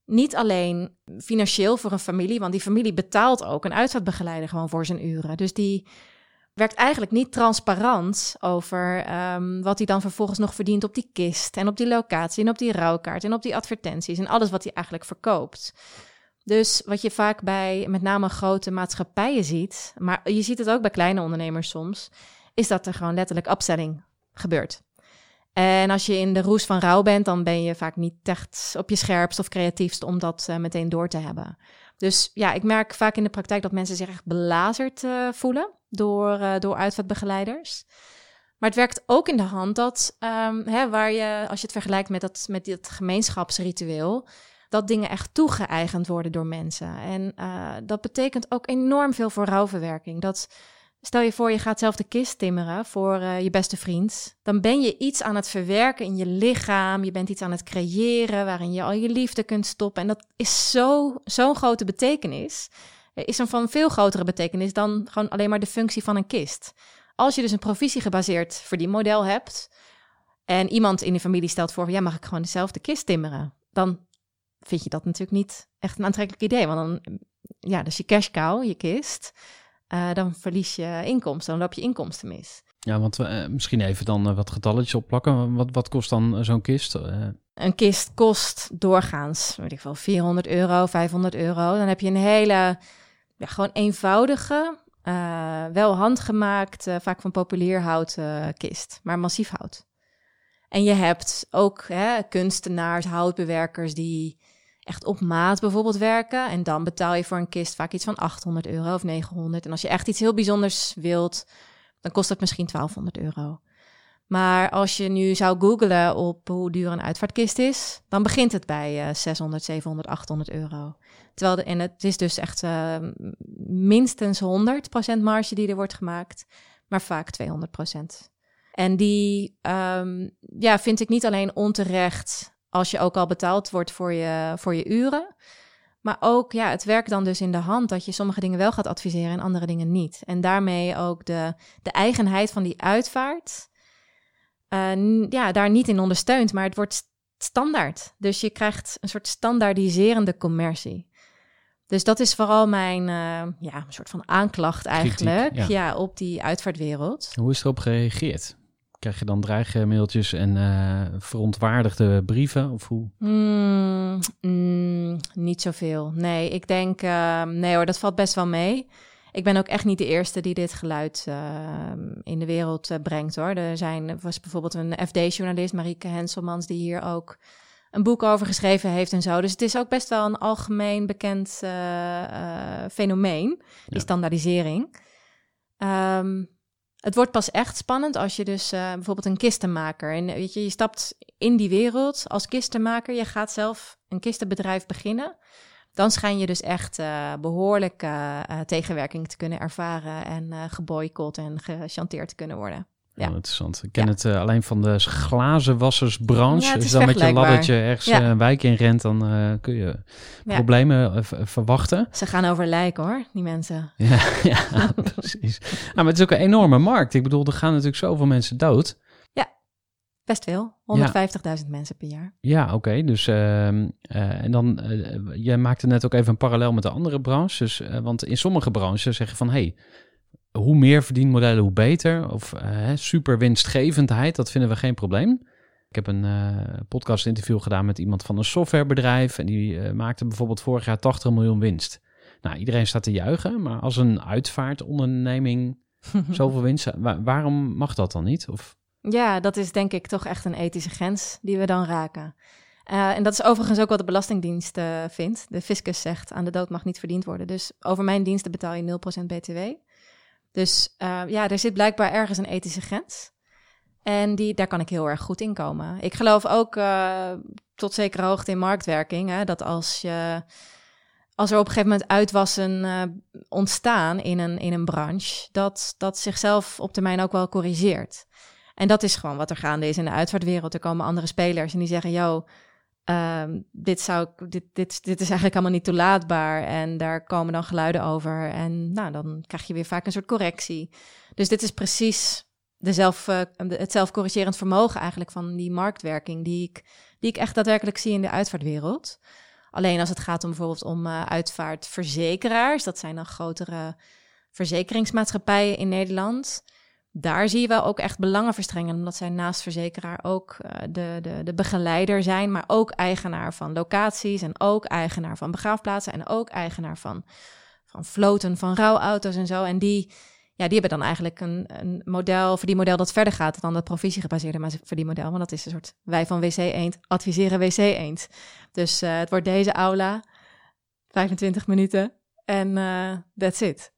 S2: Niet alleen financieel voor een familie, want die familie betaalt ook een uitvaartbegeleider gewoon voor zijn uren. Dus die werkt eigenlijk niet transparant over um, wat hij dan vervolgens nog verdient op die kist en op die locatie en op die rouwkaart en op die advertenties en alles wat hij eigenlijk verkoopt. Dus wat je vaak bij met name grote maatschappijen ziet, maar je ziet het ook bij kleine ondernemers soms, is dat er gewoon letterlijk upselling gebeurt. En als je in de roes van rouw bent, dan ben je vaak niet echt op je scherpst of creatiefst om dat uh, meteen door te hebben. Dus ja, ik merk vaak in de praktijk dat mensen zich echt belazerd uh, voelen door, uh, door uitvaartbegeleiders. Maar het werkt ook in de hand dat, um, hè, waar je, als je het vergelijkt met dat, met dit gemeenschapsritueel, dat dingen echt toegeëigend worden door mensen. En uh, dat betekent ook enorm veel voor rouwverwerking. Dat Stel je voor, je gaat zelf de kist timmeren voor uh, je beste vriend. Dan ben je iets aan het verwerken in je lichaam. Je bent iets aan het creëren waarin je al je liefde kunt stoppen. En dat is zo'n zo grote betekenis. Is een van veel grotere betekenis dan gewoon alleen maar de functie van een kist. Als je dus een provisiegebaseerd verdienmodel hebt, En iemand in de familie stelt voor, ja, mag ik gewoon dezelfde kist timmeren? Dan vind je dat natuurlijk niet echt een aantrekkelijk idee. Want dan, ja, dus je cash cow, je kist, uh, dan verlies je inkomsten, dan loop je inkomsten mis.
S1: Ja, want uh, misschien even dan uh, wat getalletjes opplakken. Wat, wat kost dan zo'n kist?
S2: Een kist kost doorgaans, weet ik wel, 400 euro, 500 euro. Dan heb je een hele, ja, gewoon eenvoudige, wel handgemaakt, vaak van populier hout kist, maar massief hout. En je hebt ook hè, kunstenaars, houtbewerkers die echt op maat bijvoorbeeld werken. En dan betaal je voor een kist vaak iets van 800 euro of 900. En als je echt iets heel bijzonders wilt, dan kost dat misschien 1200 euro. Maar als je nu zou googlen op hoe duur een uitvaartkist is, dan begint het bij uh, 600, 700, 800 euro. Terwijl de, en het is dus echt uh, minstens 100% marge die er wordt gemaakt, maar vaak 200%. En die um, ja, vind ik niet alleen onterecht als je ook al betaald wordt voor je, voor je uren. Maar ook, ja, het werkt dan dus in de hand dat je sommige dingen wel gaat adviseren en andere dingen niet. En daarmee ook de, de eigenheid van die uitvaart, uh, ja, daar niet in ondersteunt, maar het wordt standaard. Dus je krijgt een soort standaardiserende commercie. Dus dat is vooral mijn uh, ja, een soort van aanklacht eigenlijk Kritiek, ja. ja. op die uitvaartwereld.
S1: Hoe is erop gereageerd? Krijg je dan dreigmailtjes en uh, verontwaardigde brieven? Of hoe?
S2: Mm, mm, niet zoveel. Nee, ik denk, uh, nee hoor, dat valt best wel mee. Ik ben ook echt niet de eerste die dit geluid uh, in de wereld brengt hoor. Er zijn, was bijvoorbeeld een FD-journalist, Marieke Henselmans, die hier ook een boek over geschreven heeft en zo. Dus het is ook best wel een algemeen bekend fenomeen, die ja. standaardisering. Um, het wordt pas echt spannend als je dus uh, bijvoorbeeld een kistenmaker. En weet je, je stapt in die wereld als kistenmaker. Je gaat zelf een kistenbedrijf beginnen. Dan schijn je dus echt uh, behoorlijk uh, tegenwerking te kunnen ervaren en geboycott en gechanteerd te kunnen worden.
S1: Ja. Oh, interessant. Ik ken ja. het uh, alleen van de glazenwassersbranche. Ja, dus dan met je laddertje ergens ja. een wijk in rent, dan uh, kun je problemen verwachten.
S2: Ze gaan over lijken hoor, die mensen.
S1: Ja, ja precies. Nou, maar het is ook een enorme markt. Ik bedoel, er gaan natuurlijk zoveel mensen dood.
S2: Ja, best veel. 150.000 mensen per jaar.
S1: Ja, oké. Okay. Dus uh, en dan, jij maakte net ook even een parallel met de andere branches. Want in sommige branches zeggen van, hey, hoe meer verdienmodellen, hoe beter. Of uh, super winstgevendheid, dat vinden we geen probleem. Ik heb een uh, podcast interview gedaan met iemand van een softwarebedrijf. En die uh, maakte bijvoorbeeld vorig jaar 80 miljoen winst. Nou, iedereen staat te juichen. Maar als een uitvaartonderneming zoveel winst... Waar, waarom mag dat dan niet? Of...
S2: Ja, dat is denk ik toch echt een ethische grens die we dan raken. Uh, en dat is overigens ook wat de Belastingdienst uh, vindt. De fiscus zegt aan de dood mag niet verdiend worden. Dus over mijn diensten betaal je 0% BTW. Dus uh, ja, er zit blijkbaar ergens een ethische grens. En die, daar kan ik heel erg goed in komen. Ik geloof ook uh, tot zekere hoogte in marktwerking. Hè, dat als, je, als er op een gegeven moment uitwassen uh, ontstaan in een, in een branche, dat dat zichzelf op termijn ook wel corrigeert. En dat is gewoon wat er gaande is in de uitvaartwereld. Er komen andere spelers en die zeggen: Yo, Um, dit, zou, dit, dit, dit is eigenlijk allemaal niet toelaatbaar. En daar komen dan geluiden over. En nou, dan krijg je weer vaak een soort correctie. Dus dit is precies de zelf, uh, het zelfcorrigerend vermogen eigenlijk van die marktwerking... Die ik, die ik echt daadwerkelijk zie in de uitvaartwereld. Alleen als het gaat om bijvoorbeeld om uh, uitvaartverzekeraars... dat zijn dan grotere verzekeringsmaatschappijen in Nederland daar zie je wel ook echt belangenverstrengen, omdat zij naast verzekeraar ook uh, de, de, de begeleider zijn, maar ook eigenaar van locaties en ook eigenaar van begraafplaatsen en ook eigenaar van, van floten van rouwauto's en zo. En die, ja, die hebben dan eigenlijk een, een model, voor die model dat verder gaat dan dat provisiegebaseerde voor die model, want dat is een soort wij van WC Eend adviseren WC Eend. Dus uh, het wordt deze aula, 25 minuten en uh, that's it.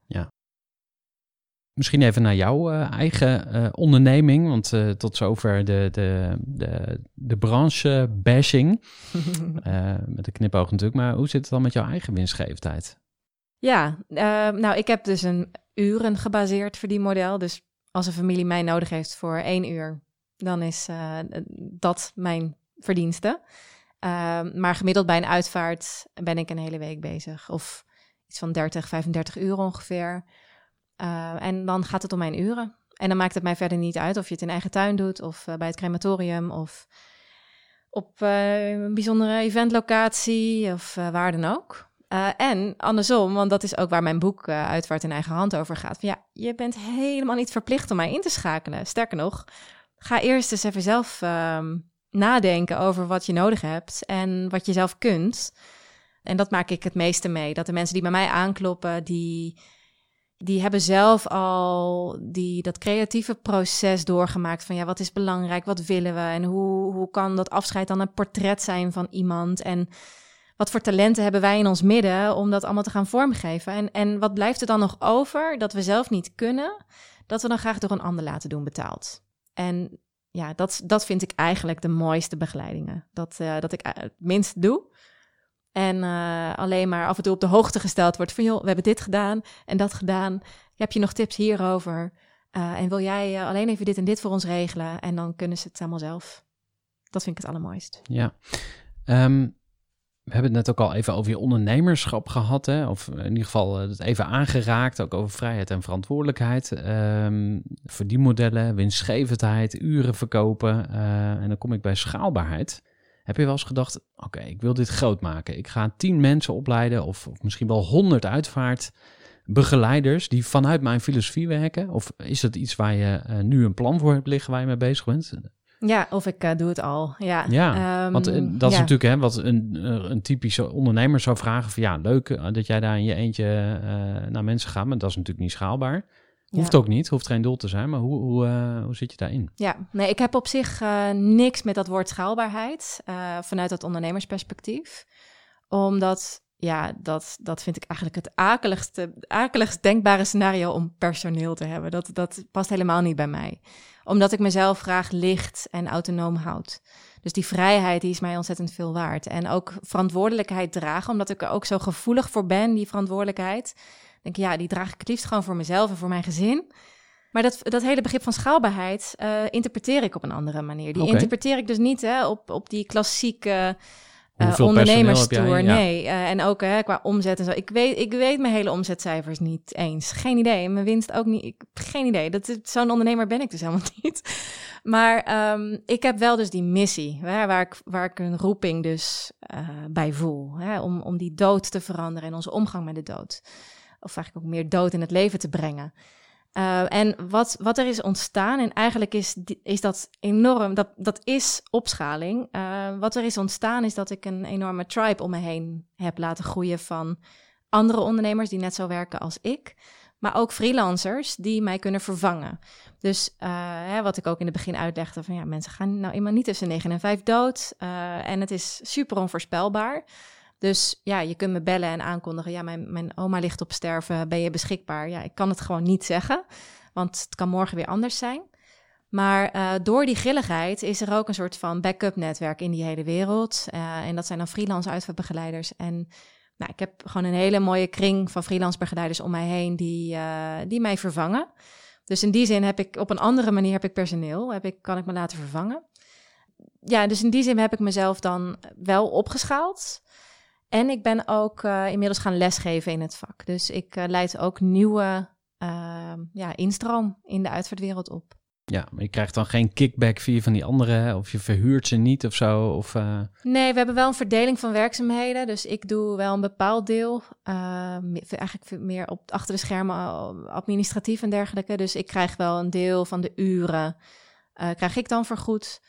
S1: Misschien even naar jouw uh, eigen uh, onderneming, want uh, tot zover de, de, de, de branche bashing. met een knipoog natuurlijk, maar hoe zit het dan met jouw eigen winstgevendheid?
S2: Ja, nou ik heb dus een uren gebaseerd verdienmodel. Dus als een familie mij nodig heeft voor één uur, dan is dat mijn verdienste. maar gemiddeld bij een uitvaart ben ik een hele week bezig. Of iets van 30, 35 uur ongeveer. Uh, en dan gaat het om mijn uren. En dan maakt het mij verder niet uit of je het in eigen tuin doet of eh, bij het crematorium of op eh, een bijzondere eventlocatie of eh, waar dan ook. Eh, en andersom, want dat is ook waar mijn boek uh, Uitvaart in eigen hand over gaat. Van, ja, je bent helemaal niet verplicht om mij in te schakelen. Sterker nog, ga eerst eens even zelf ehm, nadenken over wat je nodig hebt en wat je zelf kunt. En dat maak ik het meeste mee. Dat de mensen die bij mij aankloppen, die, die hebben zelf al die, dat creatieve proces doorgemaakt. Van ja, wat is belangrijk? Wat willen we? En hoe, hoe kan dat afscheid dan een portret zijn van iemand? En wat voor talenten hebben wij in ons midden om dat allemaal te gaan vormgeven? En, en wat blijft er dan nog over dat we zelf niet kunnen, dat we dan graag door een ander laten doen betaald? En ja, dat, dat vind ik eigenlijk de mooiste begeleidingen. Dat, uh, dat ik het minst doe. En uh, alleen maar af en toe op de hoogte gesteld wordt van... joh, we hebben dit gedaan en dat gedaan. Heb je nog tips hierover? Uh, en wil jij alleen even dit en dit voor ons regelen? En dan kunnen ze het allemaal zelf. Dat vind ik het allermooist.
S1: Ja. Um, we hebben het net ook al even over je ondernemerschap gehad, hè? of in ieder geval het even aangeraakt, ook over vrijheid en verantwoordelijkheid. Um, verdienmodellen, winstgevendheid, uren verkopen. En dan kom ik bij schaalbaarheid. Heb je wel eens gedacht, oké, okay, ik wil dit groot maken. Ik ga tien mensen opleiden of, of misschien wel honderd uitvaartbegeleiders die vanuit mijn filosofie werken? Of is dat iets waar je uh, nu een plan voor hebt liggen waar je mee bezig bent?
S2: Ja, of ik uh, doe het al. Ja,
S1: ja um, want uh, dat is ja. natuurlijk hè, wat een, een typische ondernemer zou vragen: van ja, leuk dat jij daar in je eentje naar mensen gaat, maar dat is natuurlijk niet schaalbaar. Hoeft ja. ook niet, hoeft geen doel te zijn, maar hoe, hoe, hoe zit je daarin?
S2: Ja, nee, ik heb op zich niks met dat woord schaalbaarheid vanuit dat ondernemersperspectief. Omdat ja, dat, dat vind ik eigenlijk het akeligste, akeligst denkbare scenario om personeel te hebben. Dat, dat past helemaal niet bij mij. Omdat ik mezelf graag licht en autonoom houd. Dus die vrijheid die is mij ontzettend veel waard. En ook verantwoordelijkheid dragen, omdat ik er ook zo gevoelig voor ben, die verantwoordelijkheid. Denk ja, die draag ik het liefst gewoon voor mezelf en voor mijn gezin. Maar dat, dat hele begrip van schaalbaarheid uh, interpreteer ik op een andere manier. Die okay. interpreteer ik dus niet hè, op, op die klassieke uh, ondernemerstoer. Ja. Nee, uh, en ook hè, qua omzet en zo. Ik weet, ik weet mijn hele omzetcijfers niet eens. Geen idee. Mijn winst ook niet. Ik, geen idee. Dat, zo'n ondernemer ben ik dus helemaal niet. Maar um, ik heb wel dus die missie, hè, waar, ik, waar ik een roeping dus uh, bij voel. Hè, om, om die dood te veranderen en onze omgang met de dood. Of eigenlijk ook meer dood in het leven te brengen. Uh, en wat, wat er is ontstaan, en eigenlijk is, is dat enorm, dat, dat is opschaling. Uh, wat er is ontstaan is dat ik een enorme tribe om me heen heb laten groeien van andere ondernemers die net zo werken als ik. Maar ook freelancers die mij kunnen vervangen. Dus uh, hè, wat ik ook in het begin uitlegde: van ja, mensen gaan nou eenmaal niet tussen 9 en 5 dood. en het is super onvoorspelbaar. Dus ja, je kunt me bellen en aankondigen. Ja, mijn, mijn oma ligt op sterven. Ben je beschikbaar? Ja, ik kan het gewoon niet zeggen. Want het kan morgen weer anders zijn. Maar uh, door die grilligheid is er ook een soort van backup netwerk in die hele wereld. Uh, en dat zijn dan freelance uitvaartbegeleiders. En nou, ik heb gewoon een hele mooie kring van freelance begeleiders om mij heen die, uh, die mij vervangen. Dus in die zin heb ik op een andere manier heb ik personeel. Heb ik, kan ik me laten vervangen. Ja, dus in die zin heb ik mezelf dan wel opgeschaald. En ik ben ook uh, inmiddels gaan lesgeven in het vak. Dus ik uh, leid ook nieuwe uh, ja, instroom in de uitvaartwereld op.
S1: Ja, maar je krijgt dan geen kickback via van die anderen, of je verhuurt ze niet of zo? Of, uh...
S2: Nee, we hebben wel een verdeling van werkzaamheden. Dus ik doe wel een bepaald deel, eigenlijk meer op achter de schermen administratief en dergelijke. Dus ik krijg wel een deel van de uren, krijg ik dan vergoed.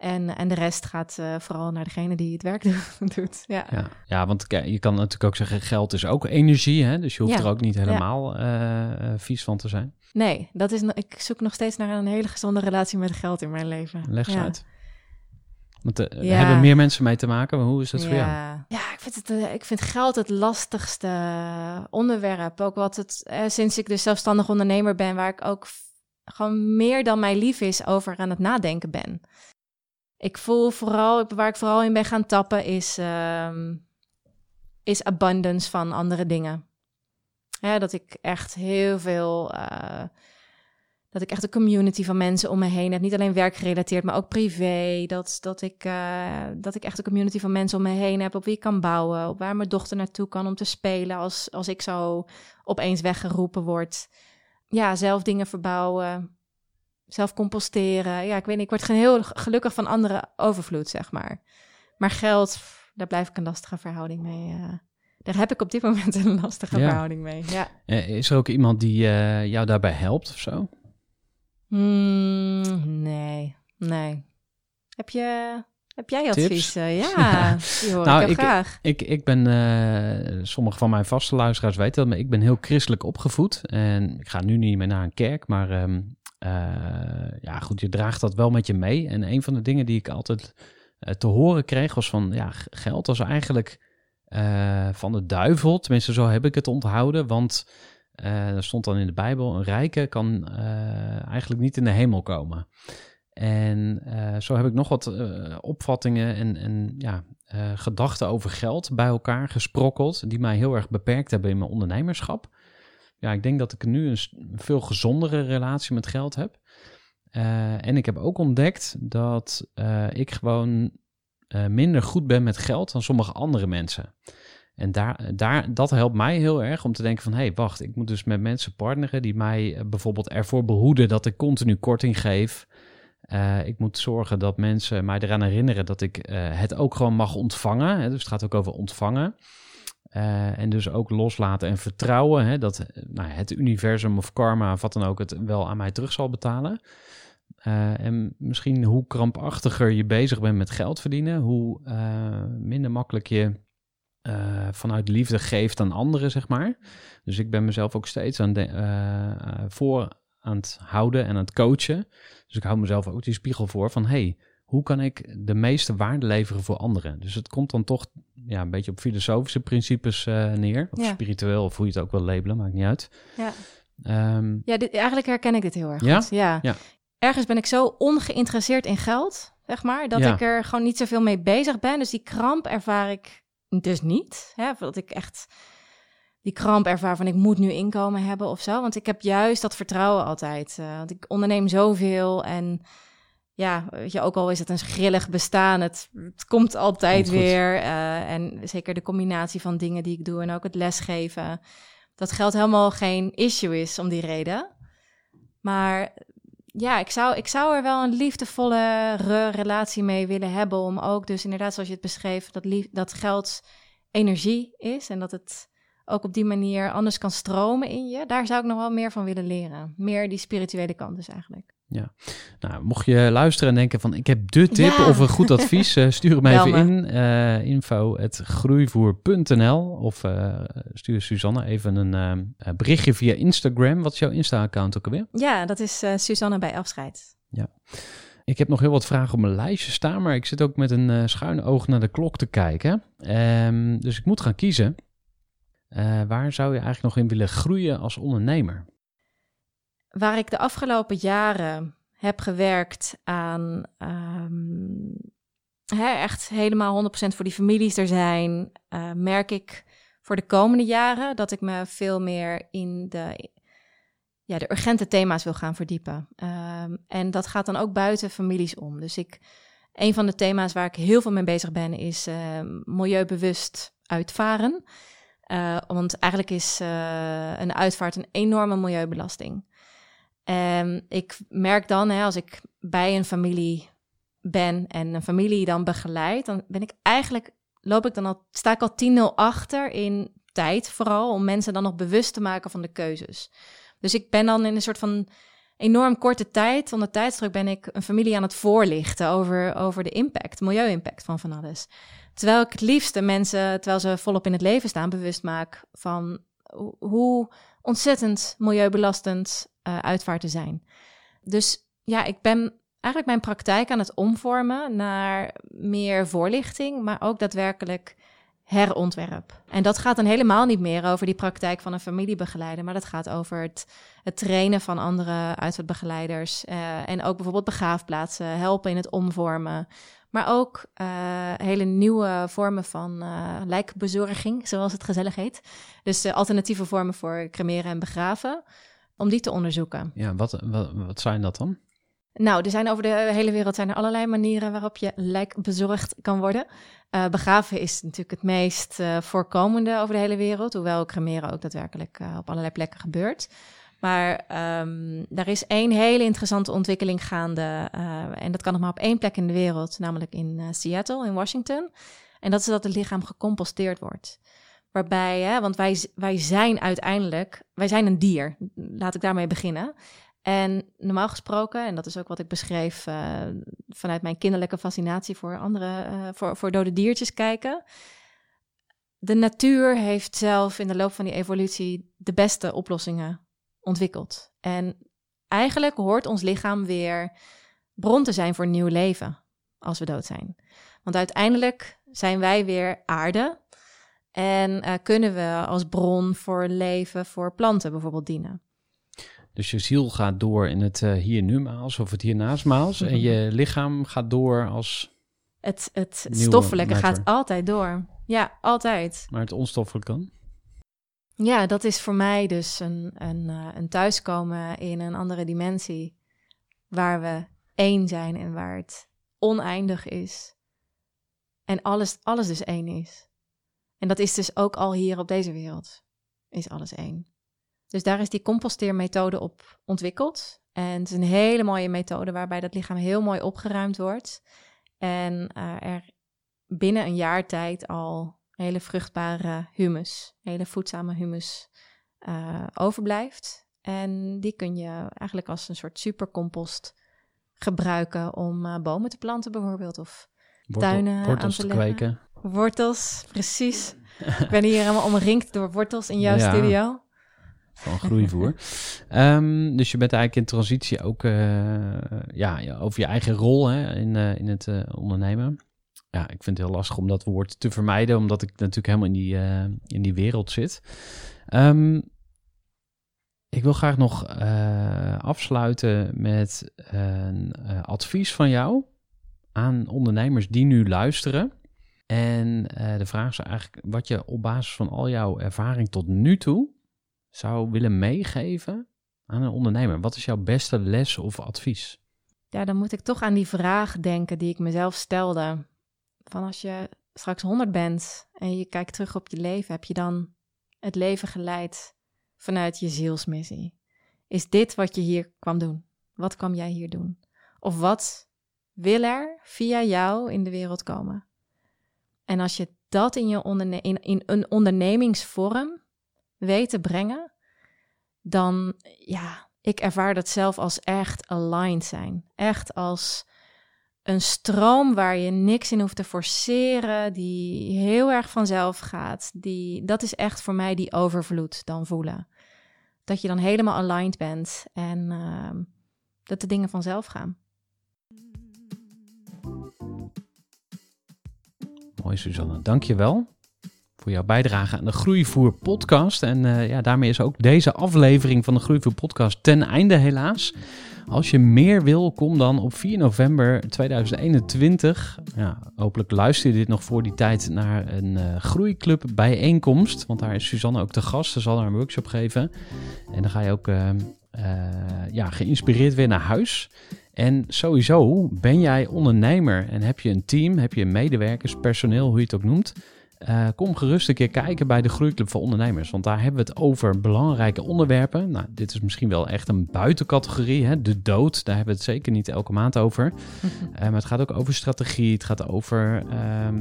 S2: En, en de rest gaat uh, vooral naar degene die het werk doet. Ja,
S1: ja, ja want je kan natuurlijk ook zeggen, geld is ook energie. Hè? Dus je hoeft ja. er ook niet helemaal ja. uh, vies van te zijn.
S2: Nee, dat is, ik zoek nog steeds naar een hele gezonde relatie met geld in mijn leven.
S1: Leg eens uit. Want uh, ja. hebben meer mensen mee te maken. Maar hoe is dat voor jou?
S2: Ja, ik vind, het, ik vind geld het lastigste onderwerp. Ook wat het, sinds ik dus zelfstandig ondernemer ben, waar ik ook gewoon meer dan mij lief is over aan het nadenken ben. Ik voel vooral, waar ik vooral in ben gaan tappen, is, um, is abundance van andere dingen. Dat ik echt heel veel. Uh, dat ik echt een community van mensen om me heen heb. Niet alleen werkgerelateerd, maar ook privé. Dat, dat, ik, uh, dat ik echt een community van mensen om me heen heb op wie ik kan bouwen. Op waar mijn dochter naartoe kan om te spelen als, als ik zo opeens weggeroepen word. Ja, zelf dingen verbouwen zelf composteren. Ja, ik weet niet, ik word heel gelukkig van andere overvloed, zeg maar. Maar geld, pff, daar blijf ik een lastige verhouding mee. eh. daar heb ik op dit moment een lastige
S1: Ja.
S2: verhouding mee. Ja.
S1: Is er ook iemand die eh, jou daarbij helpt of zo?
S2: Hmm, nee, nee. Heb je, heb jij advies? Eh, ja, die hoor
S1: Nou,
S2: ik graag.
S1: Ik, ik ben, sommige van mijn vaste luisteraars weten dat, maar ik ben heel christelijk opgevoed. En ik ga nu niet meer naar een kerk, maar ehm, eh, ja goed, je draagt dat wel met je mee. En een van de dingen die ik altijd eh, te horen kreeg was van, ja, geld was eigenlijk eh, van de duivel. Tenminste, zo heb ik het onthouden, want eh, er stond dan in de Bijbel, een rijke kan eh, eigenlijk niet in de hemel komen. En eh, zo heb ik nog wat eh, opvattingen en, en ja, eh, gedachten over geld bij elkaar gesprokkeld, die mij heel erg beperkt hebben in mijn ondernemerschap. Ja, ik denk dat ik nu een veel gezondere relatie met geld heb. Eh, en ik heb ook ontdekt dat eh, ik gewoon eh, minder goed ben met geld dan sommige andere mensen. En daar, daar, dat helpt mij heel erg om te denken van... hé, hey, wacht, ik moet dus met mensen partneren... die mij bijvoorbeeld ervoor behoeden dat ik continu korting geef... Ik moet zorgen dat mensen mij eraan herinneren dat ik het ook gewoon mag ontvangen. Dus het gaat ook over ontvangen. Eh, en dus ook loslaten en vertrouwen hè? dat eh, nou, het universum of karma of wat dan ook het wel aan mij terug zal betalen. Eh, en misschien hoe krampachtiger je bezig bent met geld verdienen, hoe minder makkelijk je vanuit liefde geeft aan anderen, zeg maar. Dus ik ben mezelf ook steeds aan de, voor aan het houden en aan het coachen. Dus ik hou mezelf ook die spiegel voor van hey, hoe kan ik de meeste waarde leveren voor anderen? Dus het komt dan toch ja, een beetje op filosofische principes eh, neer. Of
S2: Ja.
S1: spiritueel, of hoe je het ook wil labelen, maakt niet uit.
S2: Ja.
S1: Ehm,
S2: Ja, dit, eigenlijk herken ik dit heel erg
S1: Ja?
S2: goed. Ja?
S1: Ja.
S2: Ergens ben ik zo ongeïnteresseerd in geld, zeg maar, dat ik er gewoon niet zoveel mee bezig ben. Dus die kramp ervaar ik dus niet. Hè? Dat ik echt die kramp ervaar van ik moet nu inkomen hebben of zo. Want ik heb juist dat vertrouwen altijd. eh, want ik onderneem zoveel en ja, weet je, ook al is het een grillig bestaan, het, het komt altijd
S1: Komt
S2: weer. eh, en zeker de combinatie van dingen die ik doe en ook het lesgeven. Dat geld helemaal geen issue is om die reden. Maar ja, ik zou, ik zou er wel een liefdevolle re- relatie mee willen hebben. Om ook dus inderdaad, zoals je het beschreef, dat, lief, dat geld energie is. En dat het ook op die manier anders kan stromen in je. Daar zou ik nog wel meer van willen leren. Meer die spirituele kant dus eigenlijk.
S1: Nou, mocht je luisteren en denken van ik heb de tip
S2: Ja.
S1: of een goed advies, eh, stuur hem even
S2: me.
S1: in. eh info groeivoer.nl of eh, stuur Suzanne even een eh, eh, berichtje via Instagram. Wat is jouw Insta-account ook alweer?
S2: Ja, dat is eh Suzanne bij afscheid.
S1: Ik heb nog heel wat vragen op mijn lijstje staan, maar ik zit ook met een eh, schuine oog naar de klok te kijken. Ehm, dus ik moet gaan kiezen. Eh, waar zou je eigenlijk nog in willen groeien als ondernemer?
S2: Waar ik de afgelopen jaren heb gewerkt aan ehm, hè, echt helemaal 100% voor die families er zijn, eh, merk ik voor de komende jaren dat ik me veel meer in de, ja, de urgente thema's wil gaan verdiepen. Ehm, en dat gaat dan ook buiten families om. Dus ik, een van de thema's waar ik heel veel mee bezig ben is eh, milieubewust uitvaren. Eh, want eigenlijk is eh, een uitvaart een enorme milieubelasting. En ik merk dan, hè, als ik bij een familie ben en een familie dan begeleid, dan ben ik eigenlijk, loop ik dan al, sta ik al 10-0 achter in tijd vooral, om mensen dan nog bewust te maken van de keuzes. Dus ik ben dan in een soort van enorm korte tijd, onder tijdsdruk ben ik een familie aan het voorlichten over, over de impact, milieu-impact van van alles. Terwijl ik het liefste mensen, terwijl ze volop in het leven staan, bewust maak van ho- hoe ontzettend milieubelastend eh uitvaarten zijn. Dus ja, ik ben eigenlijk mijn praktijk aan het omvormen naar meer voorlichting, maar ook daadwerkelijk herontwerp. En dat gaat dan helemaal niet meer over die praktijk van een familiebegeleider, maar dat gaat over het, het trainen van andere uitvaartbegeleiders eh, en ook bijvoorbeeld begraafplaatsen, helpen in het omvormen. Maar ook eh, hele nieuwe vormen van lijkbezorging, zoals het gezellig heet. Dus alternatieve vormen voor cremeren en begraven, om die te onderzoeken.
S1: Ja, wat, wat, wat zijn dat dan?
S2: Nou, er zijn over de hele wereld zijn er allerlei manieren waarop je lijk bezorgd kan worden. Eh, begraven is natuurlijk het meest eh, voorkomende over de hele wereld, hoewel cremeren ook daadwerkelijk eh, op allerlei plekken gebeurt. Maar um, daar is één hele interessante ontwikkeling gaande. Uh, en dat kan nog maar op één plek in de wereld, namelijk in uh, Seattle, in Washington. En dat is dat het lichaam gecomposteerd wordt. Waarbij, hè, want wij, wij zijn uiteindelijk, wij zijn een dier. Laat ik daarmee beginnen. En normaal gesproken, en dat is ook wat ik beschreef uh, vanuit mijn kinderlijke fascinatie voor andere, uh, voor, voor dode diertjes kijken. De natuur heeft zelf in de loop van die evolutie de beste oplossingen ontwikkeld. En eigenlijk hoort ons lichaam weer bron te zijn voor nieuw leven als we dood zijn. Want uiteindelijk zijn wij weer aarde en uh, kunnen we als bron voor leven voor planten bijvoorbeeld dienen.
S1: Dus je ziel gaat door in het uh, hier nu maals of het hiernamaals. En je lichaam gaat door als.
S2: Het, het stoffelijke matter. gaat altijd door. Ja, altijd.
S1: Maar het onstoffelijke kan?
S2: Ja, dat is voor mij dus een, een, uh, een thuiskomen in een andere dimensie. Waar we één zijn en waar het oneindig is. En alles, alles dus één is. En dat is dus ook al hier op deze wereld. Is alles één. Dus daar is die composteermethode op ontwikkeld. En het is een hele mooie methode waarbij dat lichaam heel mooi opgeruimd wordt. En uh, er binnen een jaar tijd al hele vruchtbare humus, hele voedzame humus uh, overblijft. En die kun je eigenlijk als een soort supercompost gebruiken om uh, bomen te planten bijvoorbeeld. Of
S1: Wortel,
S2: tuinen
S1: wortels
S2: aan te,
S1: te kweken.
S2: Wortels, precies. Ik ben hier helemaal omringd door wortels in jouw
S1: Ja.
S2: studio.
S1: Van groeivoer. Ehm, dus je bent eigenlijk in transitie ook eh, ja, over je eigen rol hè, in, eh, in het eh, ondernemen. Ja, ik vind het heel lastig om dat woord te vermijden, omdat ik natuurlijk helemaal in die, in die wereld zit. Ehm, ik wil graag nog afsluiten met een advies van jou aan ondernemers die nu luisteren. En eh, de vraag is eigenlijk wat je op basis van al jouw ervaring tot nu toe zou willen meegeven aan een ondernemer. Wat is jouw beste les of advies?
S2: Ja, dan moet ik toch aan die vraag denken die ik mezelf stelde. Van als je straks 100 bent en je kijkt terug op je leven, heb je dan het leven geleid vanuit je zielsmissie? Is dit wat je hier kwam doen? Wat kwam jij hier doen? Of wat wil er via jou in de wereld komen? En als je dat in, je in, een ondernemingsvorm weet te brengen, dan ja, ik ervaar dat zelf als echt aligned zijn. Echt als een stroom waar je niks in hoeft te forceren, die heel erg vanzelf gaat. Die, dat is echt voor mij die overvloed dan voelen. Dat je dan helemaal aligned bent en uh, dat de dingen vanzelf gaan.
S1: Mooi, Suzanne. Dank je wel voor jouw bijdrage aan de Groeivoer podcast. En uh, ja, daarmee is ook deze aflevering van de Groeivoer podcast ten einde helaas. Als je meer wil, kom dan op 4 november 2021. Ja, hopelijk luister je dit nog voor die tijd naar een uh, groeiclub bijeenkomst. Want daar is Suzanne ook te gast. Ze zal daar een workshop geven. En dan ga je ook uh, ja, geïnspireerd weer naar huis. En sowieso ben jij ondernemer en heb je een team, heb je medewerkers, personeel, hoe je het ook noemt. Uh, kom gerust een keer kijken bij de Groeiclub voor Ondernemers. Want daar hebben we het over belangrijke onderwerpen. Nou, dit is misschien wel echt een buitencategorie. Hè? De dood, daar hebben we het zeker niet elke maand over. uh, maar het gaat ook over strategie. Het gaat over uh,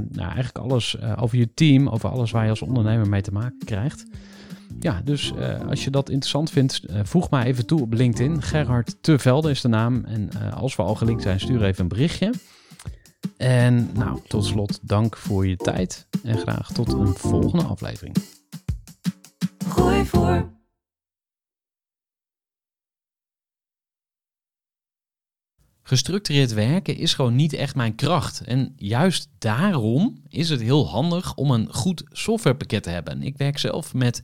S1: nou, eigenlijk alles. over je team. Over alles waar je als ondernemer mee te maken krijgt. Ja, dus als je dat interessant vindt, voeg maar even toe op LinkedIn. Gerhard Tevelde is de naam. En als we al gelinkt zijn, stuur even een berichtje. En nou, tot slot, dank voor je tijd en graag tot een volgende aflevering.
S3: Gooi voor.
S1: Gestructureerd werken is gewoon niet echt mijn kracht. En juist daarom is het heel handig om een goed softwarepakket te hebben. Ik werk zelf met